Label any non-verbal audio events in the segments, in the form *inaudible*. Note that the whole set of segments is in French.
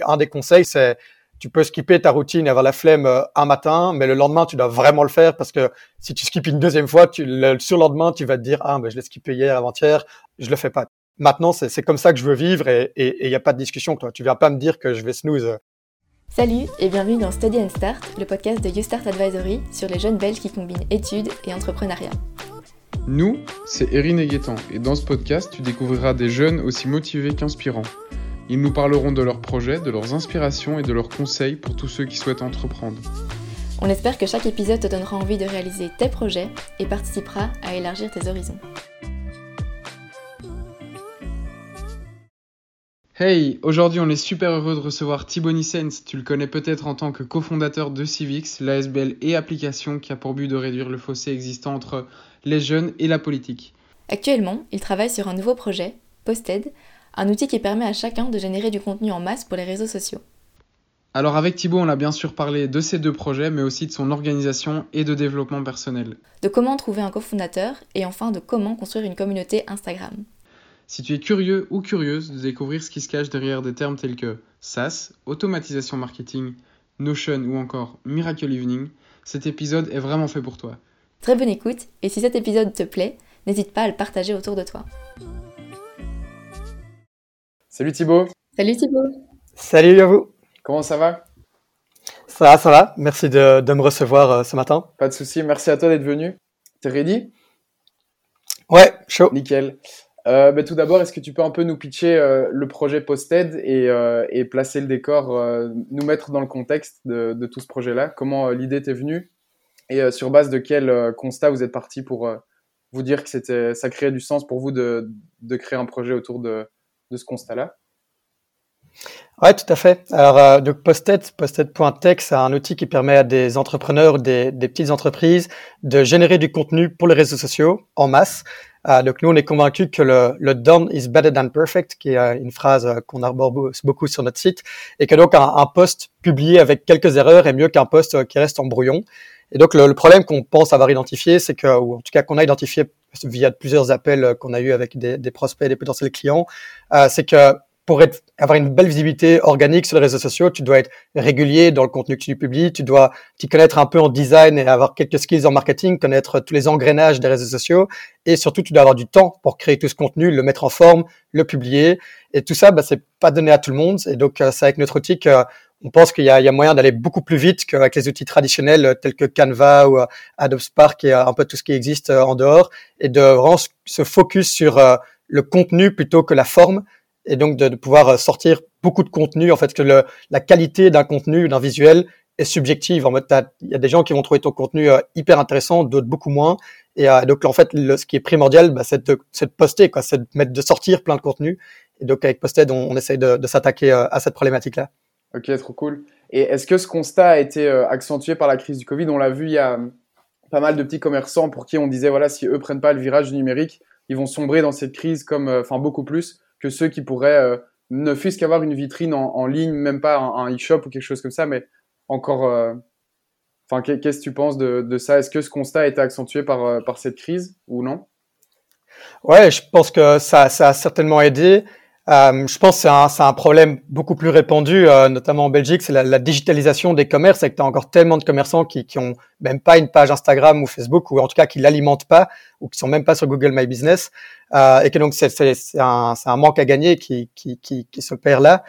Un des conseils, c'est tu peux skipper ta routine et avoir la flemme euh, un matin, mais le lendemain, tu dois vraiment le faire parce que si tu skippes une deuxième fois, tu, le surlendemain, tu vas te dire, ah, ben, je l'ai skippé hier, avant-hier, je le fais pas. Maintenant, c'est comme ça que je veux vivre et il n'y a pas de discussion. Toi. Tu viens pas me dire que je vais snooze. Salut et bienvenue dans Study and Start, le podcast de YouStart Advisory sur les jeunes Belges qui combinent études et entrepreneuriat. Nous, c'est Erin et Gaëtan, et dans ce podcast, tu découvriras des jeunes aussi motivés qu'inspirants. Ils nous parleront de leurs projets, de leurs inspirations et de leurs conseils pour tous ceux qui souhaitent entreprendre. On espère que chaque épisode te donnera envie de réaliser tes projets et participera à élargir tes horizons. Hey, aujourd'hui on est super heureux de recevoir Thibaut Nissens. Tu le connais peut-être en tant que cofondateur de Civics, l'ASBL et application qui a pour but de réduire le fossé existant entre les jeunes et la politique. Actuellement, il travaille sur un nouveau projet, Posted, un outil qui permet à chacun de générer du contenu en masse pour les réseaux sociaux. Alors avec Thibaut, on a bien sûr parlé de ces deux projets, mais aussi de son organisation et de développement personnel. De comment trouver un cofondateur et enfin de comment construire une communauté Instagram. Si tu es curieux ou curieuse de découvrir ce qui se cache derrière des termes tels que SaaS, automatisation marketing, Notion ou encore Miracle Evening, cet épisode est vraiment fait pour toi. Très bonne écoute et si cet épisode te plaît, n'hésite pas à le partager autour de toi. Salut Thibaut. Salut Thibaut. Salut à vous. Comment ça va? Ça va, ça va. Merci de, me recevoir euh, ce matin. Pas de souci. Merci à toi d'être venu. T'es ready? Ouais, chaud. Nickel. Euh, bah, tout d'abord, est-ce que tu peux un peu nous pitcher euh, le projet Posted et, placer le décor, nous mettre dans le contexte de, tout ce projet-là? Comment l'idée t'est venue? Et sur base de quel constat vous êtes parti pour vous dire que c'était, ça créait du sens pour vous de créer un projet autour de, de ce constat-là Oui, tout à fait. Alors, euh, donc Posted, Posted.tech, c'est un outil qui permet à des entrepreneurs, des, des petites entreprises de générer du contenu pour les réseaux sociaux en masse. Euh, donc nous, on est convaincus que le, le done is better than perfect, qui est euh, une phrase euh, qu'on arbore beaucoup sur notre site, et que donc un, un post publié avec quelques erreurs est mieux qu'un post qui reste en brouillon. Et donc le, le problème qu'on pense avoir identifié, c'est que, ou en tout cas qu'on a identifié via plusieurs appels qu'on a eu avec des, des prospects des potentiels clients, euh, c'est que pour être, avoir une belle visibilité organique sur les réseaux sociaux, tu dois être régulier dans le contenu que tu publies, tu dois t'y connaître un peu en design et avoir quelques skills en marketing, connaître tous les engrenages des réseaux sociaux, et surtout tu dois avoir du temps pour créer tout ce contenu, le mettre en forme, le publier, et tout ça, bah, c'est pas donné à tout le monde, et donc euh, c'est avec notre outil qu'on pense qu'il y, y a, moyen d'aller beaucoup plus vite qu'avec les outils traditionnels euh, tels que Canva ou euh, Adobe Spark et un peu tout ce qui existe en dehors, et de vraiment se focus sur le contenu plutôt que la forme et donc de, pouvoir euh, sortir beaucoup de contenu. En fait, que le, la qualité d'un contenu, d'un visuel est subjective. En mode, il y a des gens qui vont trouver ton contenu euh, hyper intéressant, d'autres beaucoup moins. Et euh, donc, en fait, ce qui est primordial, bah, c'est de, de, poster, quoi, c'est de mettre, de sortir plein de contenu. Et donc, avec Posted, on, on essaye de s'attaquer à cette problématique-là. Ok, trop cool. Et est-ce que ce constat a été accentué par la crise du Covid? On l'a vu, il y a pas mal de petits commerçants pour qui on disait, voilà, si eux prennent pas le virage numérique, ils vont sombrer dans cette crise comme, enfin, beaucoup plus que ceux qui pourraient euh, ne fût-ce qu'avoir une vitrine en, ligne, même pas un, e-shop ou quelque chose comme ça, mais encore. Euh, enfin, qu'est-ce que tu penses de, ça? Est-ce que ce constat a été accentué par, euh, par cette crise ou non? Ouais, je pense que ça, ça a certainement aidé. Euh, je pense que c'est un, un, problème beaucoup plus répandu, euh, notamment en Belgique, c'est la, la, digitalisation des commerces, et que tu encore tellement de commerçants qui, qui même pas une page Instagram ou Facebook, ou en tout cas qui l'alimentent pas, ou qui sont même pas sur Google My Business, euh, et que donc c'est un, un, manque à gagner qui, qui, qui, qui se perd là.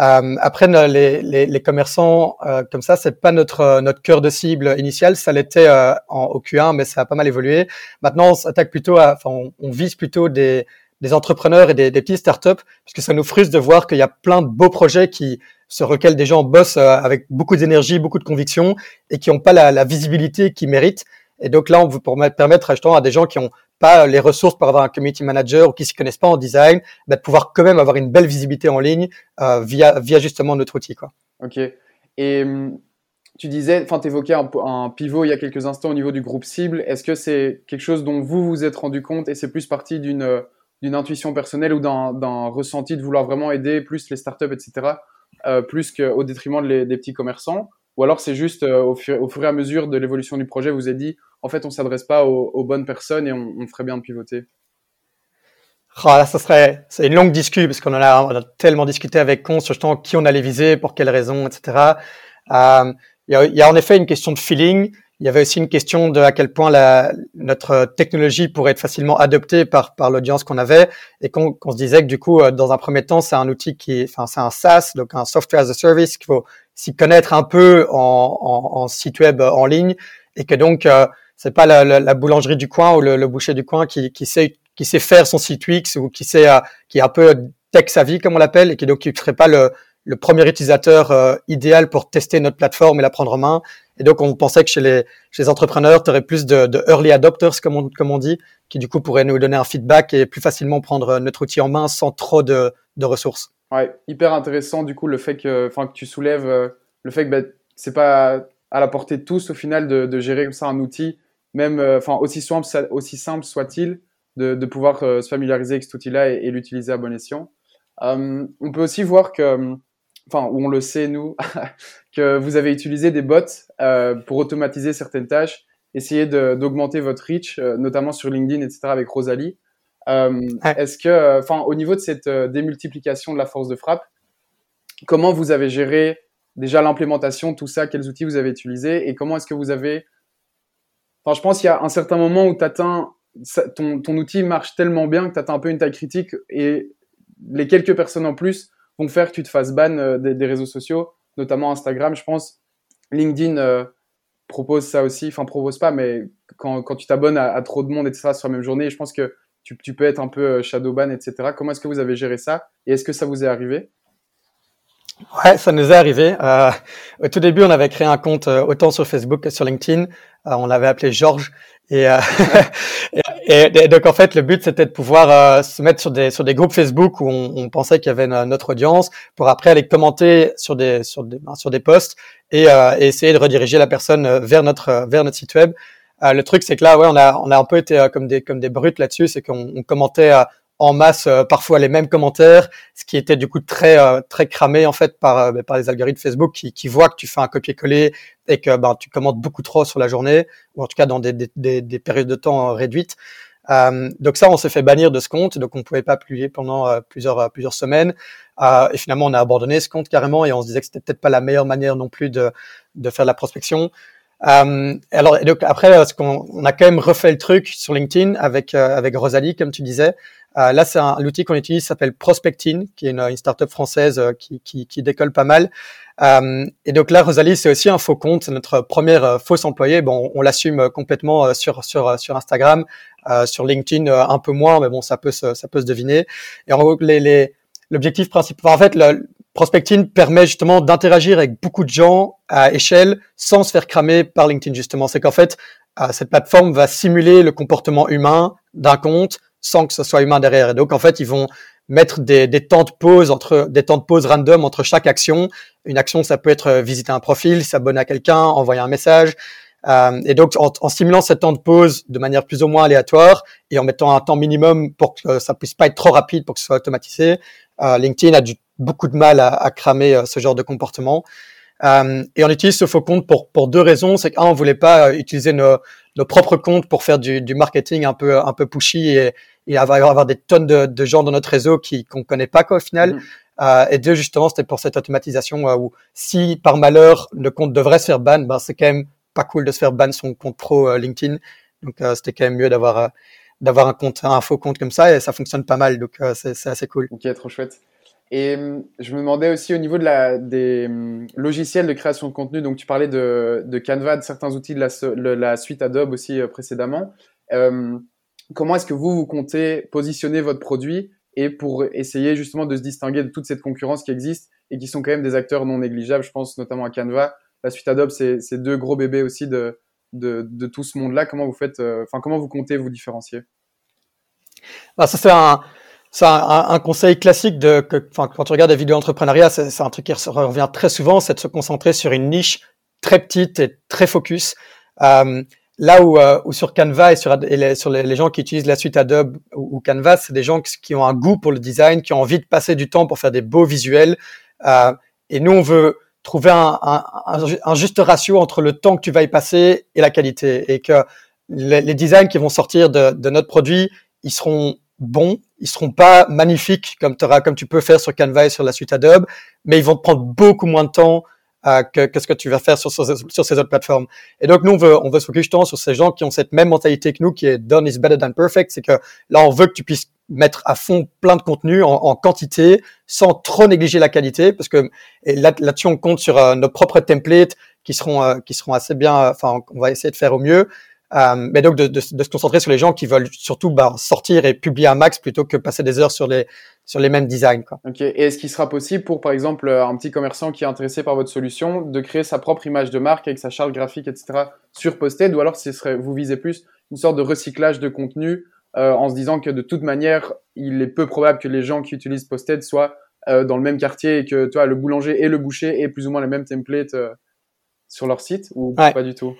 Euh, après, les, les, les commerçants euh, comme ça, c'est pas notre notre cœur de cible initial. Ça l'était en, au Q1, mais ça a pas mal évolué. Maintenant, on s'attaque plutôt à, enfin, on, on vise plutôt des des entrepreneurs et des, des petites startups, puisque ça nous frustre de voir qu'il y a plein de beaux projets qui sur lesquels des gens bossent euh, avec beaucoup d'énergie, beaucoup de conviction et qui n'ont pas la, visibilité qu'ils méritent. Et donc là, on veut permettre justement à des gens qui n'ont pas les ressources pour avoir un community manager ou qui s'y connaissent pas en design, bah, de pouvoir quand même avoir une belle visibilité en ligne euh, via justement notre outil. Ok. Et hum, tu disais, enfin, tu évoquais un, un, pivot il y a quelques instants au niveau du groupe cible. Est-ce que c'est quelque chose dont vous vous êtes rendu compte et c'est plus partie d'une d'une intuition personnelle ou d'un ressenti de vouloir vraiment aider plus les startups, etc., euh, plus qu'au détriment des petits commerçants? Ou alors c'est juste euh, au, fur, et à mesure de l'évolution du projet, vous avez dit, en fait, on s'adresse pas aux, bonnes personnes et on, ferait bien de pivoter Oh, là, ça serait, c'est une longue discussion parce qu'on a, tellement discuté avec Con sur justement qui on allait viser, pour quelles raisons, etc. Euh, il y a en effet une question de feeling. Il y avait aussi une question de à quel point la, notre technologie pourrait être facilement adoptée par, par l'audience qu'on avait et qu'on se disait que du coup, euh, dans un premier temps, c'est un outil qui, enfin, c'est un SaaS, donc un software as a service qu'il faut s'y connaître un peu en, en, en, site web en ligne et que donc euh, c'est pas la, la, la, boulangerie du coin ou le, le boucher du coin qui, qui sait qui sait faire son site UX ou qui sait euh, qui est un peu tech savvy comme on l'appelle et qui donc qui serait pas le, le premier utilisateur euh, idéal pour tester notre plateforme et la prendre en main. Et donc on pensait que chez les, entrepreneurs, tu aurais plus de, early adopters comme on, dit, qui du coup pourraient nous donner un feedback et plus facilement prendre notre outil en main sans trop de, ressources. Ouais, hyper intéressant du coup le fait que, que tu soulèves euh, le fait que bah, c'est pas à la portée de tous au final de, gérer comme ça un outil, même enfin aussi simple aussi simple soit-il, de, pouvoir euh, se familiariser avec cet outil-là et, l'utiliser à bon escient. Euh, on peut aussi voir que, enfin, où on le sait nous, *laughs* que vous avez utilisé des bots euh, pour automatiser certaines tâches, essayer d'augmenter votre reach, euh, notamment sur LinkedIn, etc. avec Rosalie. Euh, est-ce que, enfin, au niveau de cette démultiplication de la force de frappe, comment vous avez géré déjà l'implémentation, tout ça, quels outils vous avez utilisés et comment est-ce que vous avez, enfin, je pense qu'il y a un certain moment où tu atteins ton, ton, outil marche tellement bien que tu atteins un peu une taille critique et les quelques personnes en plus vont faire que tu te fasses ban euh, des, réseaux sociaux, notamment Instagram, je pense. LinkedIn euh, propose ça aussi, enfin propose pas, mais quand, tu t'abonnes à, à, trop de monde, etc., sur la même journée, je pense que tu, tu peux être un peu euh, shadow ban, etc. Comment est-ce que vous avez géré ça? Et est-ce que ça vous est arrivé? Ouais, ça nous est arrivé. Euh, au tout début, on avait créé un compte euh, autant sur Facebook que sur LinkedIn. Euh, on l'avait appelé Georges. Et, *laughs* et, et, donc en fait, le but c'était de pouvoir se mettre sur des sur des groupes Facebook où on, on pensait qu'il y avait notre audience, pour après aller commenter sur des sur des sur des posts et, et essayer de rediriger la personne vers notre vers notre site web. le truc c'est que là, ouais, on a on a un peu été comme des comme des brutes là-dessus, c'est qu'on commentait en masse euh, parfois les mêmes commentaires, ce qui était du coup très euh, très cramé en fait par euh, par les algorithmes Facebook qui, qui voient que tu fais un copier-coller et que ben, tu commentes beaucoup trop sur la journée ou en tout cas dans des, des, des périodes de temps réduites. Euh, donc ça, on s'est fait bannir de ce compte, donc on pouvait pas publier pendant plusieurs plusieurs semaines. et finalement, on a abandonné ce compte carrément et on se disait que c'était peut-être pas la meilleure manière non plus de de faire de la prospection. Euh, alors donc après, ce qu'on on a quand même refait le truc sur LinkedIn avec avec Rosalie, comme tu disais. Euh, là, c'est l'outil qu'on utilise s'appelle Prospectin, qui est une, une startup française euh, qui, qui, qui, décolle pas mal. Euh, et donc là, Rosalie, c'est aussi un faux compte, c'est notre première euh, fausse employée. Bon, on, l'assume complètement sur sur sur Instagram, sur LinkedIn un peu moins, mais bon, ça peut se, ça peut se deviner. Et en gros, l'objectif principal, en fait, le, Prospecting permet justement d'interagir avec beaucoup de gens à échelle sans se faire cramer par LinkedIn justement. C'est qu'en fait, cette plateforme va simuler le comportement humain d'un compte sans que ce soit humain derrière. Et donc, en fait, ils vont mettre des, des, temps de pause entre des temps de pause random entre chaque action. Une action, ça peut être euh, visiter un profil, s'abonner à quelqu'un, envoyer un message. Euh, et donc, en, en, stimulant ce temps de pause de manière plus ou moins aléatoire et en mettant un temps minimum pour que ça puisse pas être trop rapide pour que ce soit automatisé, euh, LinkedIn a du, beaucoup de mal à, à cramer euh, ce genre de comportement. Euh, et on utilise ce faux compte pour, pour deux raisons. C'est qu'un, on voulait pas utiliser nos, nos propres comptes pour faire du, du marketing un peu, un peu pushy et, et avoir, avoir des tonnes de, de gens dans notre réseau qui qu'on connaît pas quoi au final. Mmh. Euh, et deux, justement, c'était pour cette automatisation euh, où si par malheur le compte devrait se faire ban, ben c'est quand même pas cool de se faire ban son compte pro euh, LinkedIn. Donc c'était quand même mieux d'avoir d'avoir un compte, un faux compte comme ça et ça fonctionne pas mal. Donc c'est assez cool. Ok, trop chouette. Et je me demandais aussi au niveau de la, des logiciels de création de contenu, donc tu parlais de, de Canva, de certains outils de la, de la suite Adobe aussi précédemment. Comment est-ce que vous, vous comptez positionner votre produit et pour essayer justement de se distinguer de toute cette concurrence qui existe et qui sont quand même des acteurs non négligeables, je pense notamment à Canva. La suite Adobe, c'est deux gros bébés aussi de, de, de tout ce monde-là. Comment vous faites, euh, enfin, comment vous comptez vous différencier? Bah, Ça, c'est un un, un, conseil classique de que, quand tu regardes des vidéos d'entrepreneuriat, c'est un truc qui revient très souvent, c'est de se concentrer sur une niche très petite et très focus. Euh, là où, euh, où, sur Canva et sur, les, gens qui utilisent la suite Adobe ou, ou Canva, c'est des gens qui, ont un goût pour le design, qui ont envie de passer du temps pour faire des beaux visuels. Euh, et nous, on veut trouver un, juste ratio entre le temps que tu vas y passer et la qualité. Et que les, designs qui vont sortir de, de notre produit, ils seront bons ils seront pas magnifiques comme, comme tu peux faire sur Canva et sur la suite Adobe, mais ils vont te prendre beaucoup moins de temps euh, que, que, ce que tu vas faire sur, sur, sur, ces autres plateformes. Et donc, nous, on veut, on veut se justement sur ces gens qui ont cette même mentalité que nous, qui est done is better than perfect. C'est que là, on veut que tu puisses mettre à fond plein de contenu en, en quantité, sans trop négliger la qualité, parce que et là, là-dessus, on compte sur euh, nos propres templates qui seront, euh, qui seront assez bien. Enfin, on va essayer de faire au mieux. Euh, mais donc de, de, de, se concentrer sur les gens qui veulent surtout bah, sortir et publier un max plutôt que passer des heures sur les sur les mêmes designs. Quoi. Ok. Et est-ce qu'il sera possible pour par exemple un petit commerçant qui est intéressé par votre solution de créer sa propre image de marque avec sa charte graphique, etc. sur Posted ou alors ce serait vous visez plus une sorte de recyclage de contenu euh, en se disant que de toute manière il est peu probable que les gens qui utilisent Posted soient euh, dans le même quartier et que toi le boulanger et le boucher aient plus ou moins les mêmes templates euh, sur leur site ou ouais. pas du tout?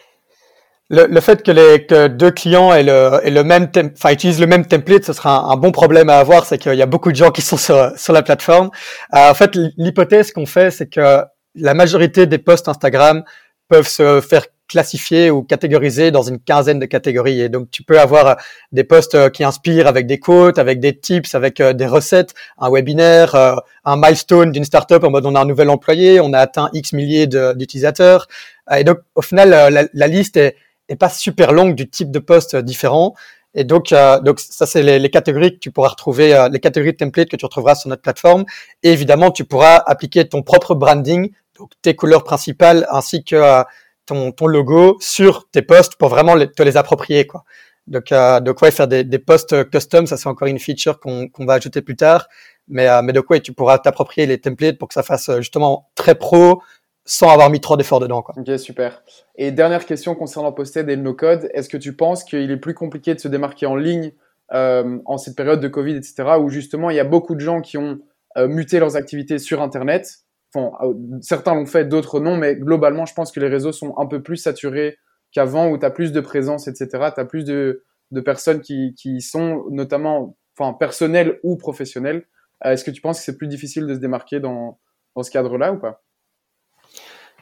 Le, le, fait que les que deux clients aient le, aient le même enfin utilisent le même template, ce sera un, bon problème à avoir, c'est qu'il y a beaucoup de gens qui sont sur, sur la plateforme. Euh, en fait, l'hypothèse qu'on fait, c'est que la majorité des posts Instagram peuvent se faire classifier ou catégoriser dans une quinzaine de catégories. Et donc, tu peux avoir des posts qui inspirent avec des quotes, avec des tips, avec des recettes, un webinaire, un milestone d'une startup en mode on a un nouvel employé, on a atteint X milliers d'utilisateurs. Et donc, au final, la, la liste est, et pas super longue du type de poste différent. Et donc, euh, donc ça, c'est les, les, catégories que tu pourras retrouver, euh, les catégories de templates que tu retrouveras sur notre plateforme. Et évidemment, tu pourras appliquer ton propre branding, donc tes couleurs principales ainsi que euh, ton, ton logo sur tes posts pour vraiment te les approprier. Quoi. Donc, euh, donc ouais, faire des, des posts custom, ça c'est encore une feature qu'on va ajouter plus tard. Mais, euh, mais donc ouais, tu pourras t'approprier les templates pour que ça fasse justement très pro, sans avoir mis trop d'efforts dedans. Quoi. Ok, super. Et dernière question concernant Posted et le no-code. Est-ce que tu penses qu'il est plus compliqué de se démarquer en ligne euh, en cette période de Covid, etc., où justement il y a beaucoup de gens qui ont euh, muté leurs activités sur Internet? Enfin, euh, certains l'ont fait, d'autres non, mais globalement, je pense que les réseaux sont un peu plus saturés qu'avant, où tu as plus de présence, etc. Tu as plus de, de personnes qui, qui sont notamment enfin, personnelles ou professionnelles. Est-ce que tu penses que c'est plus difficile de se démarquer dans, dans ce cadre-là ou pas?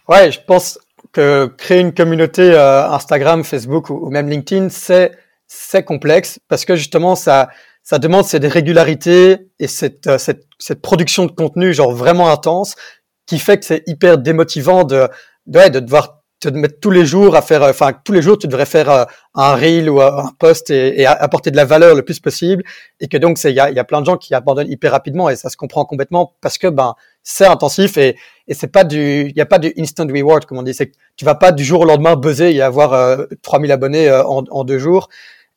Ouais, je pense que créer une communauté euh, Instagram, Facebook ou, même LinkedIn, c'est c'est complexe parce que justement ça ça demande cette régularité et cette, euh, cette cette production de contenu genre vraiment intense qui fait que c'est hyper démotivant de, ouais, de devoir te mettre tous les jours à faire enfin tous les jours tu devrais faire euh, un reel ou un post et, apporter de la valeur le plus possible et que donc il y a, y a plein de gens qui abandonnent hyper rapidement et ça se comprend complètement parce que ben c'est intensif et et c'est pas du il y a pas du instant reward comme on dit c'est tu vas pas du jour au lendemain buzzer et avoir euh, 3000 abonnés euh, en, deux jours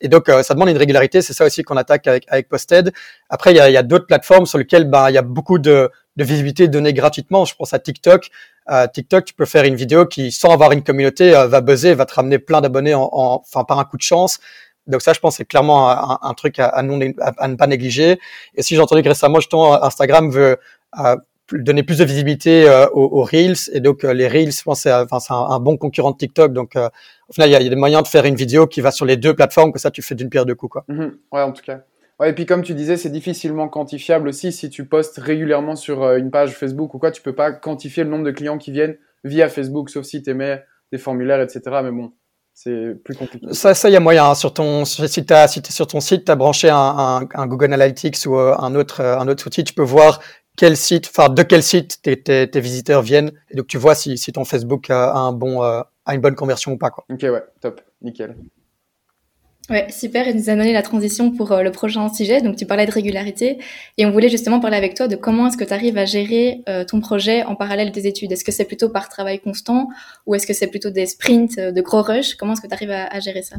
et donc, euh, ça demande une régularité. C'est ça aussi qu'on attaque avec, Posted. Après, il y a, d'autres plateformes sur lesquelles ben, il y a beaucoup de visibilité donnée gratuitement. Je pense à TikTok. Euh, TikTok, tu peux faire une vidéo qui, sans avoir une communauté, euh, va buzzer, va te ramener plein d'abonnés en, en, enfin, par un coup de chance. Donc ça, je pense, c'est clairement un, un, truc à, à, non, à, ne pas négliger. Et si j'ai entendu que récemment, justement, Instagram veut euh, donner plus de visibilité euh, aux, aux, Reels. Et donc, euh, les Reels, je pense, c'est enfin, un, un, bon concurrent de TikTok. Donc, euh, au final, il y, y, a des moyens de faire une vidéo qui va sur les deux plateformes, que ça, tu fais d'une pierre deux coups. Quoi. Mm -hmm. Ouais, en tout cas. Ouais, et puis comme tu disais, c'est difficilement quantifiable aussi. Si tu postes régulièrement sur une page Facebook ou quoi, tu peux pas quantifier le nombre de clients qui viennent via Facebook, sauf si tu émets des formulaires, etc. Mais bon, c'est plus compliqué. Ça, ça, il y a moyen. Hein. Sur ton, si tu si sur ton site, tu as branché un, un, un, Google Analytics ou un autre, un autre outil, tu peux voir quel site, enfin de quel site tes, tes, tes, visiteurs viennent, et donc tu vois si, si ton Facebook a un bon, euh, a une bonne conversion ou pas quoi. Ok ouais, top, nickel. Ouais, super. Et nous a donné la transition pour euh, le prochain sujet. Donc, tu parlais de régularité. Et on voulait justement parler avec toi de comment est-ce que tu arrives à gérer euh, ton projet en parallèle des études. Est-ce que c'est plutôt par travail constant ou est-ce que c'est plutôt des sprints, euh, de gros rushs? Comment est-ce que tu arrives à, à, gérer ça?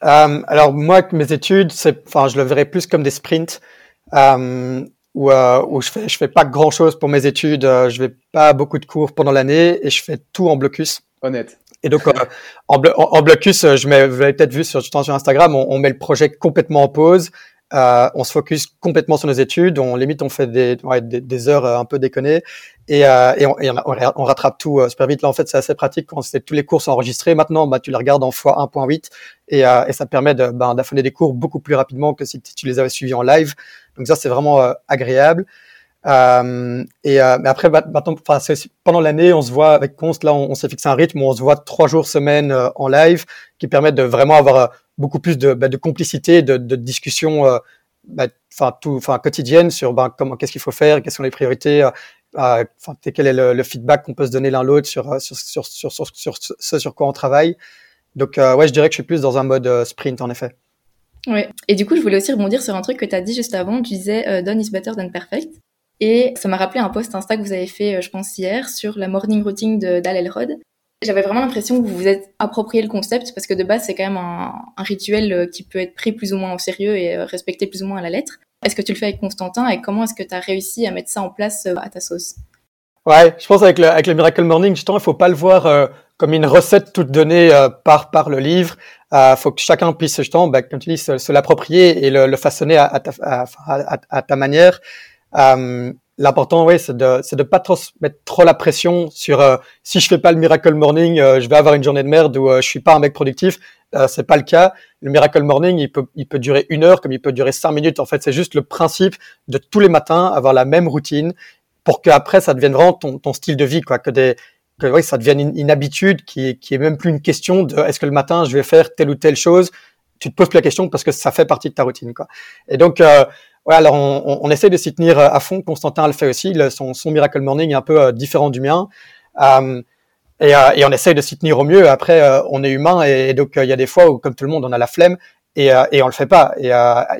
Alors, moi, mes études, c'est, enfin, je le verrais plus comme des sprints où, euh, où je fais je fais pas grand chose pour mes études, euh, je vais pas beaucoup de cours pendant l'année et je fais tout en blocus. Honnête. Et donc euh, en, blo en, blocus, je mets, vous l'avez peut-être vu sur, sur Instagram, on, on, met le projet complètement en pause. Euh, on se focus complètement sur nos études. On limite, on fait des, ouais, des, des, heures un peu déconnées et, euh, et, on, on, rattrape tout euh, super vite. Là, en fait, c'est assez pratique quand tous les cours sont enregistrés. Maintenant, bah, tu les regardes en x1.8 et, et ça te permet de, bah, des cours beaucoup plus rapidement que si tu les avais suivis en live. Donc ça, c'est vraiment agréable. Euh, et euh, mais après, maintenant, enfin, pendant l'année, on se voit avec Const. Là, on, s'est fixé un rythme où on se voit trois jours semaine euh, en live, qui permettent de vraiment avoir beaucoup plus de, bah, de complicité, de, de discussion bah, enfin tout, enfin quotidienne sur ben, comment, qu'est-ce qu'il faut faire, quelles sont les priorités, enfin quel est le, feedback qu'on peut se donner l'un l'autre sur sur, sur, sur, sur, sur, ce sur quoi on travaille. Donc ouais, je dirais que je suis plus dans un mode sprint en effet. Ouais. Et du coup, je voulais aussi rebondir sur un truc que tu as dit juste avant. Tu disais Done is better than perfect. Et ça m'a rappelé un post Insta que vous avez fait, je pense, hier sur la morning routine d'Al Elrod. J'avais vraiment l'impression que vous vous êtes approprié le concept parce que de base, c'est quand même un, rituel euh, qui peut être pris plus ou moins au sérieux et euh, respecté plus ou moins à la lettre. Est-ce que tu le fais avec Constantin et comment est-ce que tu as réussi à mettre ça en place euh, à ta sauce? Ouais, je pense avec le, avec le Miracle Morning, justement, il faut pas le voir comme une recette toute donnée par le livre. Il faut que chacun puisse justement, bah, tu dis, se, l'approprier et le, façonner à, ta manière. L'important, oui, c'est de c'est de pas trop mettre trop la pression sur euh, si je fais pas le miracle morning, euh, je vais avoir une journée de merde ou euh, je suis pas un mec productif. Euh, c'est pas le cas. Le miracle morning, il peut il peut durer une heure comme il peut durer cinq minutes. En fait, c'est juste le principe de tous les matins avoir la même routine pour qu'après ça devienne vraiment ton, style de vie, quoi. Que des que oui, ça devienne une, une, habitude qui qui est même plus une question de est-ce que le matin je vais faire telle ou telle chose? Tu te poses plus la question parce que ça fait partie de ta routine, quoi. Et donc Ouais, alors on, on, on essaie de s'y tenir euh, à fond. Constantin le fait aussi. son, son, Miracle Morning est un peu euh, différent du mien. Euh, et, et, on essaye de s'y tenir au mieux. Après, on est humain et, donc il y a des fois où, comme tout le monde, on a la flemme et, et on le fait pas. Et,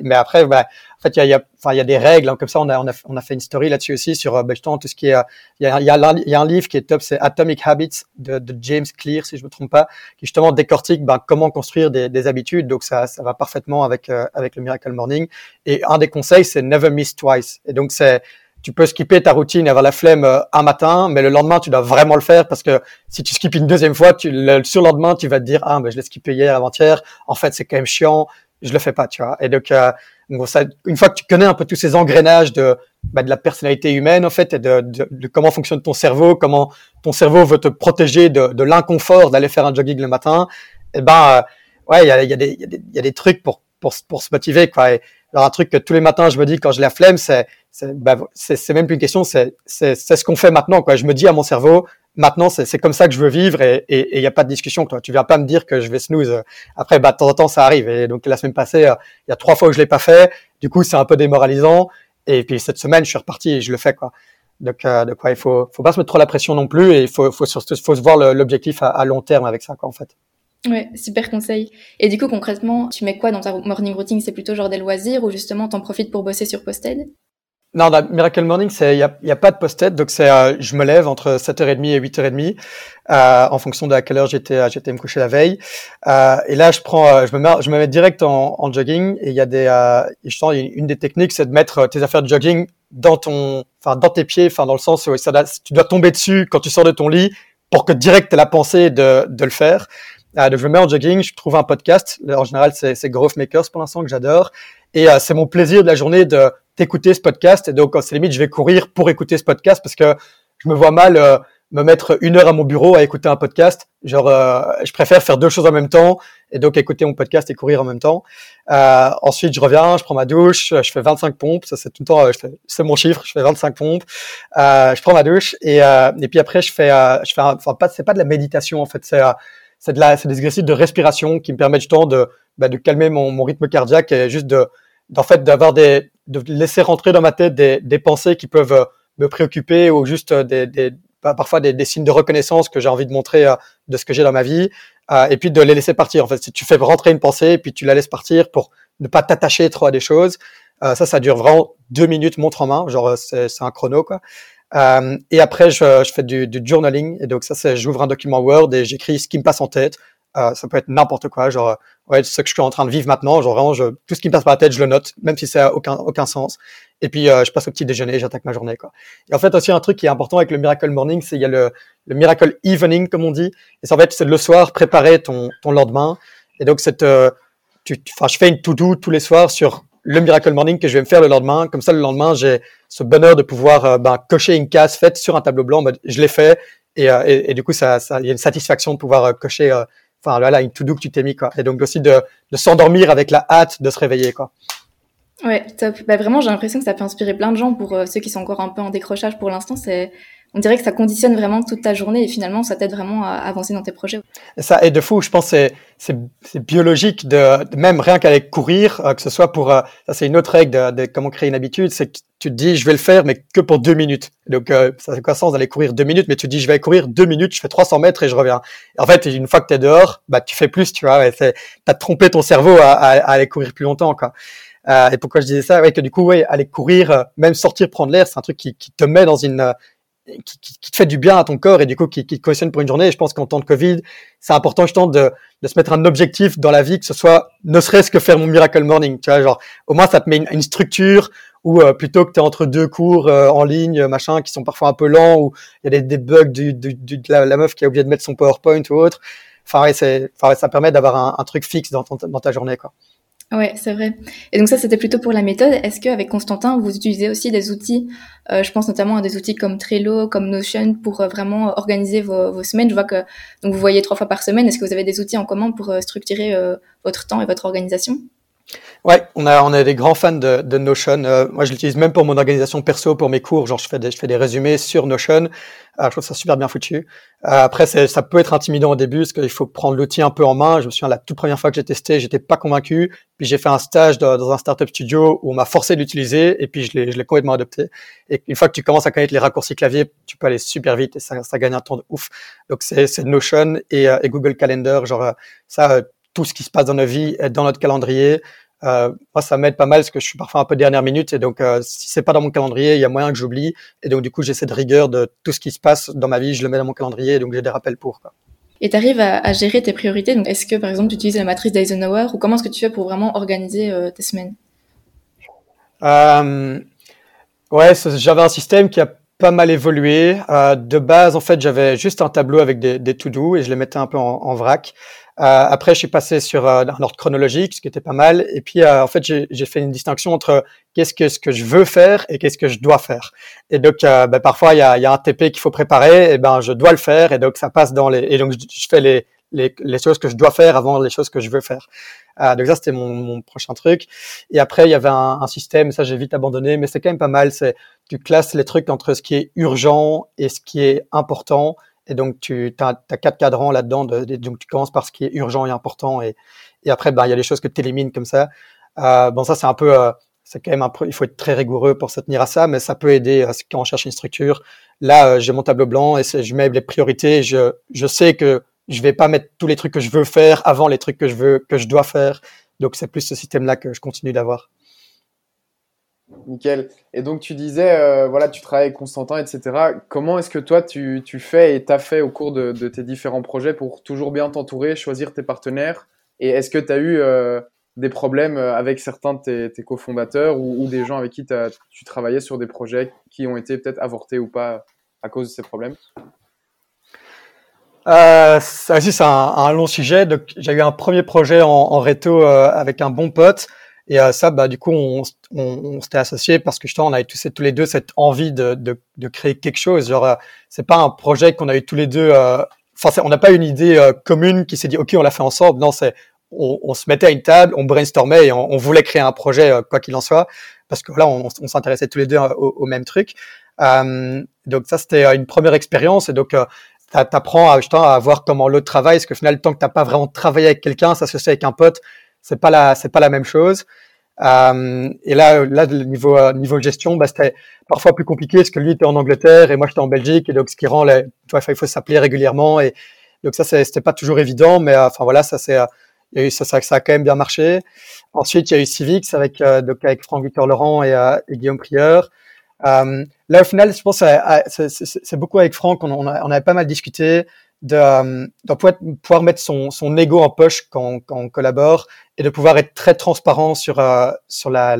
mais après, bah, en fait, il y a, y, a, y a des règles. Hein, comme ça, on a, on a, on a fait une story là-dessus aussi sur euh, ben, justement tout ce qui est. Il y a, y, a, y a un livre qui est top, c'est Atomic Habits de, de, James Clear, si je me trompe pas, qui justement décortique ben, comment construire des, des, habitudes. Donc ça, ça va parfaitement avec euh, avec le Miracle Morning. Et un des conseils, c'est Never Miss Twice. Et donc c'est tu peux skipper ta routine et avoir la flemme euh, un matin, mais le lendemain, tu dois vraiment le faire parce que si tu skippes une deuxième fois, tu, le surlendemain, tu vas te dire, ah, ben, je l'ai skippé hier, avant-hier. En fait, c'est quand même chiant. Je le fais pas, tu vois. Et donc, euh, une fois que tu connais un peu tous ces engrenages de, bah, de la personnalité humaine, en fait, et de, de, comment fonctionne ton cerveau, comment ton cerveau veut te protéger de, de l'inconfort d'aller faire un jogging le matin, et eh ben, euh, ouais, il y a, y, a des, y, a des trucs pour, pour, pour se motiver, quoi. Et, alors, un truc que tous les matins, je me dis quand je la flemme, c'est, c'est, bah, même plus une question, c'est, c'est, c'est ce qu'on fait maintenant, quoi. Je me dis à mon cerveau, maintenant c'est comme ça que je veux vivre et il et, n'y a pas de discussion. Toi, tu viens pas me dire que je vais snooze. Après, bah de temps en temps ça arrive. Et donc la semaine passée, euh, il y a trois fois que je l'ai pas fait. Du coup, c'est un peu démoralisant. Et puis cette semaine, je suis reparti et je le fais quoi. Donc, euh, de quoi il faut, faut pas se mettre trop la pression non plus et il faut, faut surtout, faut se voir l'objectif à, à, long terme avec ça quoi en fait. Ouais, super conseil. Et du coup, concrètement, tu mets quoi dans ta morning routine? C'est plutôt genre des loisirs ou justement t'en profites pour bosser sur Posted? Non, dans Miracle Morning, il y a, y a, pas de post-it, donc c'est euh, je me lève entre 7h30 et 8h30 euh, en fonction de à quelle heure j'étais euh, j'étais me coucher la veille. Euh, et là, je prends euh, je me mets je me mets direct en, en jogging et il y a des euh, une des techniques, c'est de mettre tes affaires de jogging dans ton enfin dans tes pieds, enfin dans le sens où ça, tu dois tomber dessus quand tu sors de ton lit pour que direct tu la pensée de de le faire. donc je me mets en jogging, je trouve un podcast, en général c'est Growth Makers pour l'instant que j'adore et c'est mon plaisir de la journée de d'écouter ce podcast. Et donc, c'est limite, je vais courir pour écouter ce podcast parce que je me vois mal euh, me mettre une heure à mon bureau à écouter un podcast. Genre, euh, je préfère faire deux choses en même temps et donc écouter mon podcast et courir en même temps. Euh, ensuite, je reviens, je prends ma douche, je fais 25 pompes. Ça, c'est tout le temps, c'est mon chiffre. Je fais 25 pompes. je prends ma douche et, et puis après, je fais, je fais, enfin, pas, c'est pas de la méditation en fait. C'est c'est de la, c'est des exercices de respiration qui me permettent justement de, bah, de calmer mon rythme cardiaque et juste de, d'en fait d'avoir des de laisser rentrer dans ma tête des, des pensées qui peuvent euh, me préoccuper ou juste euh, des, des parfois des, des, signes de reconnaissance que j'ai envie de montrer euh, de ce que j'ai dans ma vie et puis de les laisser partir. En fait si tu fais rentrer une pensée et puis tu la laisses partir pour ne pas t'attacher trop à des choses ça ça dure vraiment deux minutes montre en main genre c'est un chrono quoi. Et après je, je fais du, du journaling et donc ça c'est j'ouvre un document Word et j'écris ce qui me passe en tête euh, ça peut être n'importe quoi, genre euh, ouais, ce que je suis en train de vivre maintenant, genre vraiment, je, tout ce qui me passe par la tête, je le note, même si ça a aucun aucun sens. Et puis euh, je passe au petit déjeuner, j'attaque ma journée quoi. Et en fait aussi un truc qui est important avec le miracle morning, c'est il y a le, le miracle evening comme on dit. Et c'est en fait c'est le soir préparer ton ton lendemain. Et donc cette tu, enfin je fais une to do tous les soirs sur le miracle morning que je vais me faire le lendemain. Comme ça le lendemain j'ai ce bonheur de pouvoir ben, cocher une case faite sur un tableau blanc. je l'ai fait et, et, et, du coup ça il y a une satisfaction de pouvoir cocher enfin là, une to-do que tu t'es mis quoi. Et donc aussi de, de s'endormir avec la hâte de se réveiller quoi. Ouais, top. Bah, vraiment, j'ai l'impression que ça peut inspirer plein de gens pour euh, ceux qui sont encore un peu en décrochage pour l'instant. C'est on dirait que ça conditionne vraiment toute ta journée et finalement ça t'aide vraiment à avancer dans tes projets. Et ça aide de fou, je pense c'est c'est biologique de, même rien qu'aller courir, euh, que ce soit pour euh, ça c'est une autre règle de, de, comment créer une habitude, c'est tu te dis je vais le faire mais que pour deux minutes. Donc euh, ça fait quoi sens d'aller courir deux minutes, mais tu te dis je vais courir deux minutes, je fais 300 mètres et je reviens. en fait une fois que tu es dehors, bah tu fais plus, tu vois, tu as trompé ton cerveau à, aller courir plus longtemps quoi. Euh, et pourquoi je disais ça? Ouais, que du coup, ouais, aller courir, même sortir prendre l'air, c'est un truc qui, te met dans une qui, qui, te fait du bien à ton corps et du coup qui, te questionne pour une journée. Et je pense qu'en temps de Covid, c'est important justement de, de se mettre un objectif dans la vie, que ce soit ne serait-ce que faire mon miracle morning. Tu vois, genre au moins ça te met une, structure ou euh, plutôt que tu es entre deux cours euh, en ligne, machin, qui sont parfois un peu lents, ou il y a des, des bugs du, du, du, de la, meuf qui a oublié de mettre son PowerPoint ou autre. Enfin, ouais, enfin, ça permet d'avoir un, un, truc fixe dans, ton, dans ta journée, quoi. Ouais, c'est vrai. Et donc ça, c'était plutôt pour la méthode. Est-ce qu'avec Constantin, vous utilisez aussi des outils, euh, je pense notamment à des outils comme Trello, comme Notion, pour euh, vraiment organiser vos, vos, semaines? Je vois que donc vous voyez trois fois par semaine. Est-ce que vous avez des outils en commun pour euh, structurer euh, votre temps et votre organisation? Ouais, on a on est des grands fans de, de Notion. Euh, moi, je l'utilise même pour mon organisation perso, pour mes cours. Genre, je fais des, je fais des résumés sur Notion. Euh, je trouve ça super bien foutu. Euh, après, ça peut être intimidant au début parce qu'il faut prendre l'outil un peu en main. Je me souviens la toute première fois que j'ai testé, j'étais pas convaincu. Puis j'ai fait un stage dans, dans un startup studio où on m'a forcé de l'utiliser et puis je l'ai je l'ai complètement adopté. Et une fois que tu commences à connaître les raccourcis clavier, tu peux aller super vite et ça, ça gagne un temps de ouf. Donc c'est Notion et, et Google Calendar. Genre ça, tout ce qui se passe dans nos vies dans notre calendrier. Euh, moi, ça m'aide pas mal parce que je suis parfois un peu dernière minute et donc euh, si c'est pas dans mon calendrier, il y a moyen que j'oublie et donc du coup j'ai cette rigueur de tout ce qui se passe dans ma vie, je le mets dans mon calendrier et donc j'ai des rappels pour. Quoi. Et tu arrives à, à, gérer tes priorités. Donc est-ce que par exemple tu utilises la matrice d'Eisenhower ou comment est-ce que tu fais pour vraiment organiser euh, tes semaines? Euh, Ouais, j'avais un système qui a pas mal évolué. Euh, de base, en fait, j'avais juste un tableau avec des, des to-do et je les mettais un peu en, en vrac. Euh, après, je suis passé sur euh, un ordre chronologique, ce qui était pas mal. Et puis, euh, en fait, j'ai fait une distinction entre qu'est-ce que ce que je veux faire et qu'est-ce que je dois faire. Et donc, ben, parfois, il y a, y a, un TP qu'il faut préparer, et ben, je dois le faire, et donc ça passe dans les. Et donc, je, fais les, les, les, choses que je dois faire avant les choses que je veux faire. Euh, donc ça, c'était mon, mon, prochain truc. Et après, il y avait un, un système, ça j'ai vite abandonné, mais c'est quand même pas mal. C'est tu classes les trucs entre ce qui est urgent et ce qui est important. Et donc, tu as, quatre cadrans là-dedans. donc, tu commences par ce qui est urgent et important. Et, et après, ben, il y a des choses que tu élimines comme ça. Euh, bon, ça, c'est un peu, euh, c'est quand même un peu, il faut être très rigoureux pour se tenir à ça, mais ça peut aider euh, quand on cherche une structure. Là, euh, j'ai mon tableau blanc et je mets les priorités. Je, je sais que je vais pas mettre tous les trucs que je veux faire avant les trucs que je veux, que je dois faire. Donc, c'est plus ce système-là que je continue d'avoir. Nickel. Et donc tu disais, euh, voilà, tu travailles avec Constantin, etc. Comment est-ce que toi tu, fais et t'as fait au cours de, tes différents projets pour toujours bien t'entourer, choisir tes partenaires? Et est-ce que tu as eu euh, des problèmes avec certains de tes, cofondateurs ou, des gens avec qui tu travaillais sur des projets qui ont été peut-être avortés ou pas à cause de ces problèmes? Euh, c'est un, long sujet. J'ai eu un premier projet en, en réto euh, avec un bon pote. Et euh, ça, bah, du coup, on, on, on s'était associés parce que justement, on avait tous, tous les deux cette envie de, de, de créer quelque chose. Genre, euh, c'est pas un projet qu'on a eu tous les deux. Euh, enfin, on n'a pas une idée euh, commune qui s'est dit, ok, on l'a fait ensemble. Non, c'est on, on, se mettait à une table, on brainstormait et on, voulait créer un projet quoi qu'il en soit, parce que là, on, s'intéressait tous les deux au, au même truc. donc ça, c'était une première expérience. Et donc, t'apprends à, à voir comment l'autre travaille, parce que finalement, tant que t'as pas vraiment travaillé avec quelqu'un, fait avec un pote c'est pas la c'est pas la même chose. Euh, et là, là, niveau euh, niveau gestion, bah, c'était parfois plus compliqué parce que lui était en Angleterre et moi j'étais en Belgique et donc ce qui rend les, tu il faut s'appeler régulièrement et donc ça c'était pas toujours évident, mais euh, enfin voilà, ça c'est ça, ça, a quand même bien marché. Ensuite, il y a eu Civics avec donc avec Franck Victor Laurent et, et Guillaume Prieur. Là, au final, je pense c'est beaucoup avec Franck, on, on, a, on avait pas mal discuté de, euh, de pouvoir, pouvoir, mettre son, son ego en poche quand, quand, on collabore et de pouvoir être très transparent sur, euh, sur, la,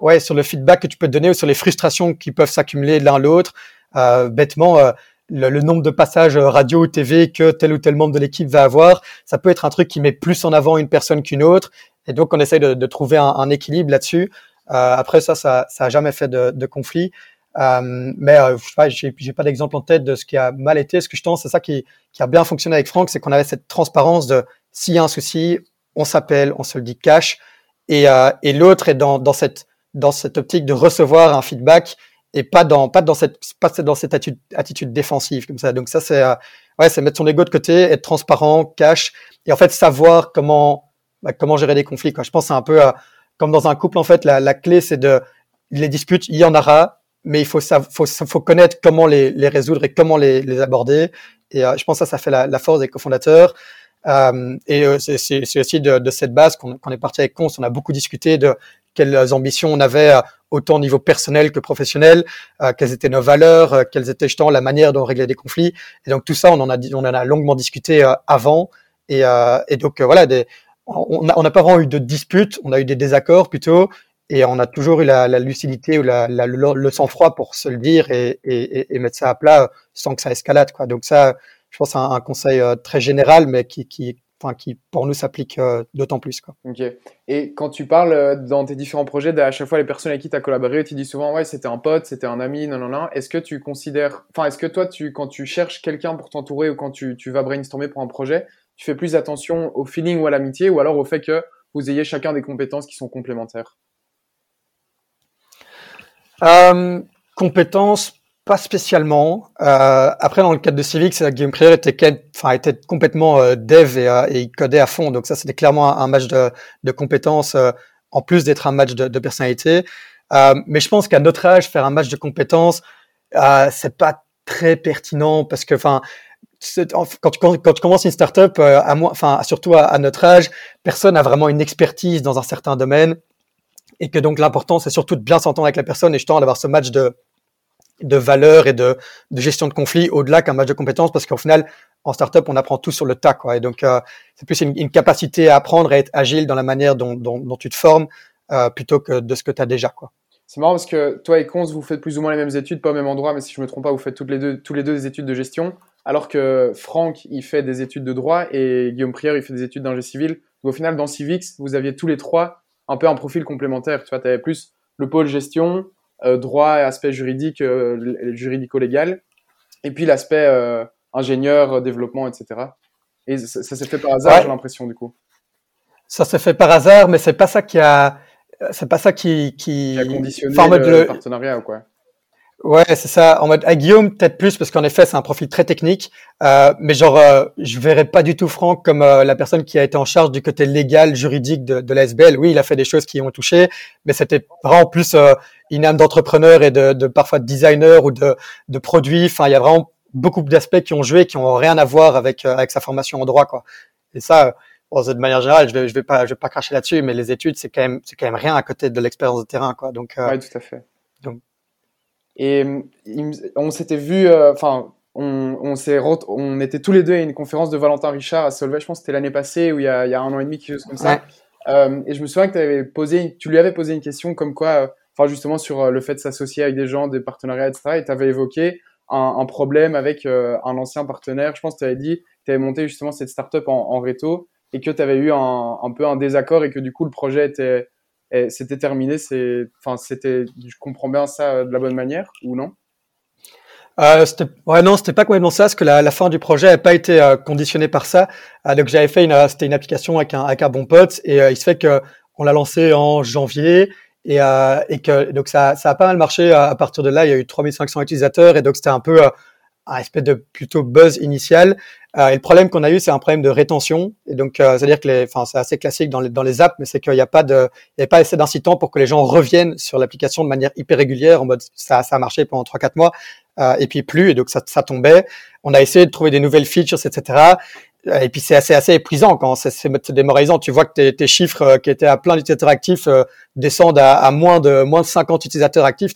ouais, sur le feedback que tu peux te donner ou sur les frustrations qui peuvent s'accumuler l'un l'autre. Euh, bêtement, euh, le, le, nombre de passages radio ou TV que tel ou tel membre de l'équipe va avoir, ça peut être un truc qui met plus en avant une personne qu'une autre. Et donc, on essaye de, de trouver un, un équilibre là-dessus. Euh, après ça, ça, ça a jamais fait de, de conflit. Euh, mais euh, je j'ai pas d'exemple en tête de ce qui a mal été. Ce que je pense, c'est ça qui, qui a bien fonctionné avec Franck, c'est qu'on avait cette transparence de s'il y a un souci, on s'appelle, on se le dit cash, et, euh, et l'autre est dans, dans cette dans cette optique de recevoir un feedback et pas dans pas dans cette pas dans cette attitude, attitude défensive comme ça. Donc ça c'est ouais, c'est mettre son ego de côté, être transparent, cash et en fait savoir comment bah, comment gérer des conflits. Quoi. Je pense c'est un peu comme dans un couple en fait, la, la clé c'est de les disputes, il y en aura, mais il faut, faut, faut connaître comment les, résoudre et comment les, aborder. Et euh, je pense que ça, ça fait la, force des cofondateurs. Euh, et euh, c'est aussi de, cette base qu'on est parti avec Const. On a beaucoup discuté de quelles ambitions on avait, autant au niveau personnel que professionnel, quelles étaient nos valeurs, quelles étaient justement la manière dont on réglait des conflits. Et donc tout ça, on en a, on en a longuement discuté avant. Et, donc voilà, on n'a pas vraiment eu de disputes, on a eu des désaccords plutôt, et on a toujours eu la, lucidité ou le, sang-froid pour se le dire et, et, et, mettre ça à plat sans que ça escalade. Donc ça, je pense, c'est un, conseil euh, très général, mais qui, enfin, qui pour nous s'applique euh, d'autant plus. Ok. Et quand tu parles euh, dans tes différents projets, à chaque fois les personnes avec qui tu as collaboré, tu dis souvent ouais c'était un pote, c'était un ami, non non non. Est-ce que tu considères, enfin est-ce que toi quand tu cherches quelqu'un pour t'entourer ou quand tu vas brainstormer pour un projet, tu fais plus attention au feeling ou à l'amitié ou alors au fait que vous ayez chacun des compétences qui sont complémentaires? Euh, compétences, pas spécialement. Euh, après, dans le cadre de Civics, Guillaume Prieur était, enfin, était complètement euh, dev et, euh, et, il codait à fond. Donc ça, c'était clairement un, match de, de compétences, euh, en plus d'être un match de, de personnalité. mais je pense qu'à notre âge, faire un match de compétences, c'est pas très pertinent parce que, enfin, quand tu, quand tu commences une startup, à moi, enfin, surtout à, à, notre âge, personne n'a vraiment une expertise dans un certain domaine et que donc l'important c'est surtout de bien s'entendre avec la personne et justement d'avoir ce match de de valeur et de, de gestion de conflit au-delà qu'un match de compétences parce qu'au final en startup on apprend tout sur le tas quoi et donc euh, c'est plus une, capacité à apprendre et être agile dans la manière dont, tu te formes euh, plutôt que de ce que tu as déjà quoi. C'est marrant parce que toi et Cons, vous faites plus ou moins les mêmes études, pas au même endroit, mais si je me trompe pas, vous faites toutes les deux, tous les deux des études de gestion, alors que Franck, il fait des études de droit et Guillaume Prière, il fait des études d'ingé civil. Donc au final, dans Civics, vous aviez tous les trois un peu un profil complémentaire. Tu vois, tu avais plus le pôle gestion, euh, droit et aspect juridique, euh, juridico-légal, et puis l'aspect euh, ingénieur, développement, etc. Et ça, ça s'est fait par hasard, ouais. j'ai l'impression, du coup. Ça s'est fait par hasard, mais c'est pas ça qui a, c'est pas ça qui, qui... qui a conditionné le partenariat ou quoi. Ouais, c'est ça. En mode à Guillaume peut-être plus parce qu'en effet c'est un profil très technique, euh, mais genre euh, je verrais pas du tout Franck comme euh, la personne qui a été en charge du côté légal juridique de, de la SBL. Oui, il a fait des choses qui ont touché, mais c'était vraiment plus euh, une âme d'entrepreneur et de, de, parfois de designer ou de, de produits. Enfin, il y a vraiment beaucoup d'aspects qui ont joué qui ont rien à voir avec euh, avec sa formation en droit quoi. Et ça, bon, de manière générale, je vais je vais pas je vais pas cracher là-dessus, mais les études c'est quand même c'est quand même rien à côté de l'expérience de terrain quoi. Donc euh, ouais, tout à fait. Donc et on s'était vu, euh, enfin, on, on, s'est, on était tous les deux à une conférence de Valentin Richard à Solvay, je pense que c'était l'année passée ou il y a, il y a un an et demi, quelque chose comme ça. Ouais. Euh, et je me souviens que avais posé, tu lui avais posé une question comme quoi, euh, enfin justement sur euh, le fait de s'associer avec des gens, des partenariats, etc. Et tu avais évoqué un, un, problème avec euh, un ancien partenaire. Je pense que tu avais dit, tu avais monté justement cette startup en, en réto et que tu avais eu un, un peu un désaccord et que du coup le projet était c'était terminé. C'était, je comprends bien ça de la bonne manière ou non? Euh, c'était, ouais, non, c'était pas complètement ça, parce que la, fin du projet n'a pas été euh, conditionnée par ça. Euh, donc j'avais fait une, euh, c'était une application avec un, avec un bon pote, et il se fait que on l'a lancé en janvier, et, et que donc ça, ça a pas mal marché. À partir de là, il y a eu 3500 utilisateurs, et donc c'était un peu un espèce de plutôt buzz initial. Euh, et le problème qu'on a eu, c'est un problème de rétention. Et donc, euh, c'est-à-dire que enfin, c'est assez classique dans les, dans les apps, mais c'est qu'il n'y a pas de, il n'y a pas assez d'incitants pour que les gens reviennent sur l'application de manière hyper régulière, en mode ça, ça a marché pendant trois quatre mois, euh, et puis plus, et donc ça, ça tombait. On a essayé de trouver des nouvelles features, etc. Et puis c'est assez assez épuisant quand c'est, démoralisant. Tu vois que tes, tes chiffres euh, qui étaient à plein d'utilisateurs actifs euh, descendent à, moins de moins de 50 utilisateurs actifs.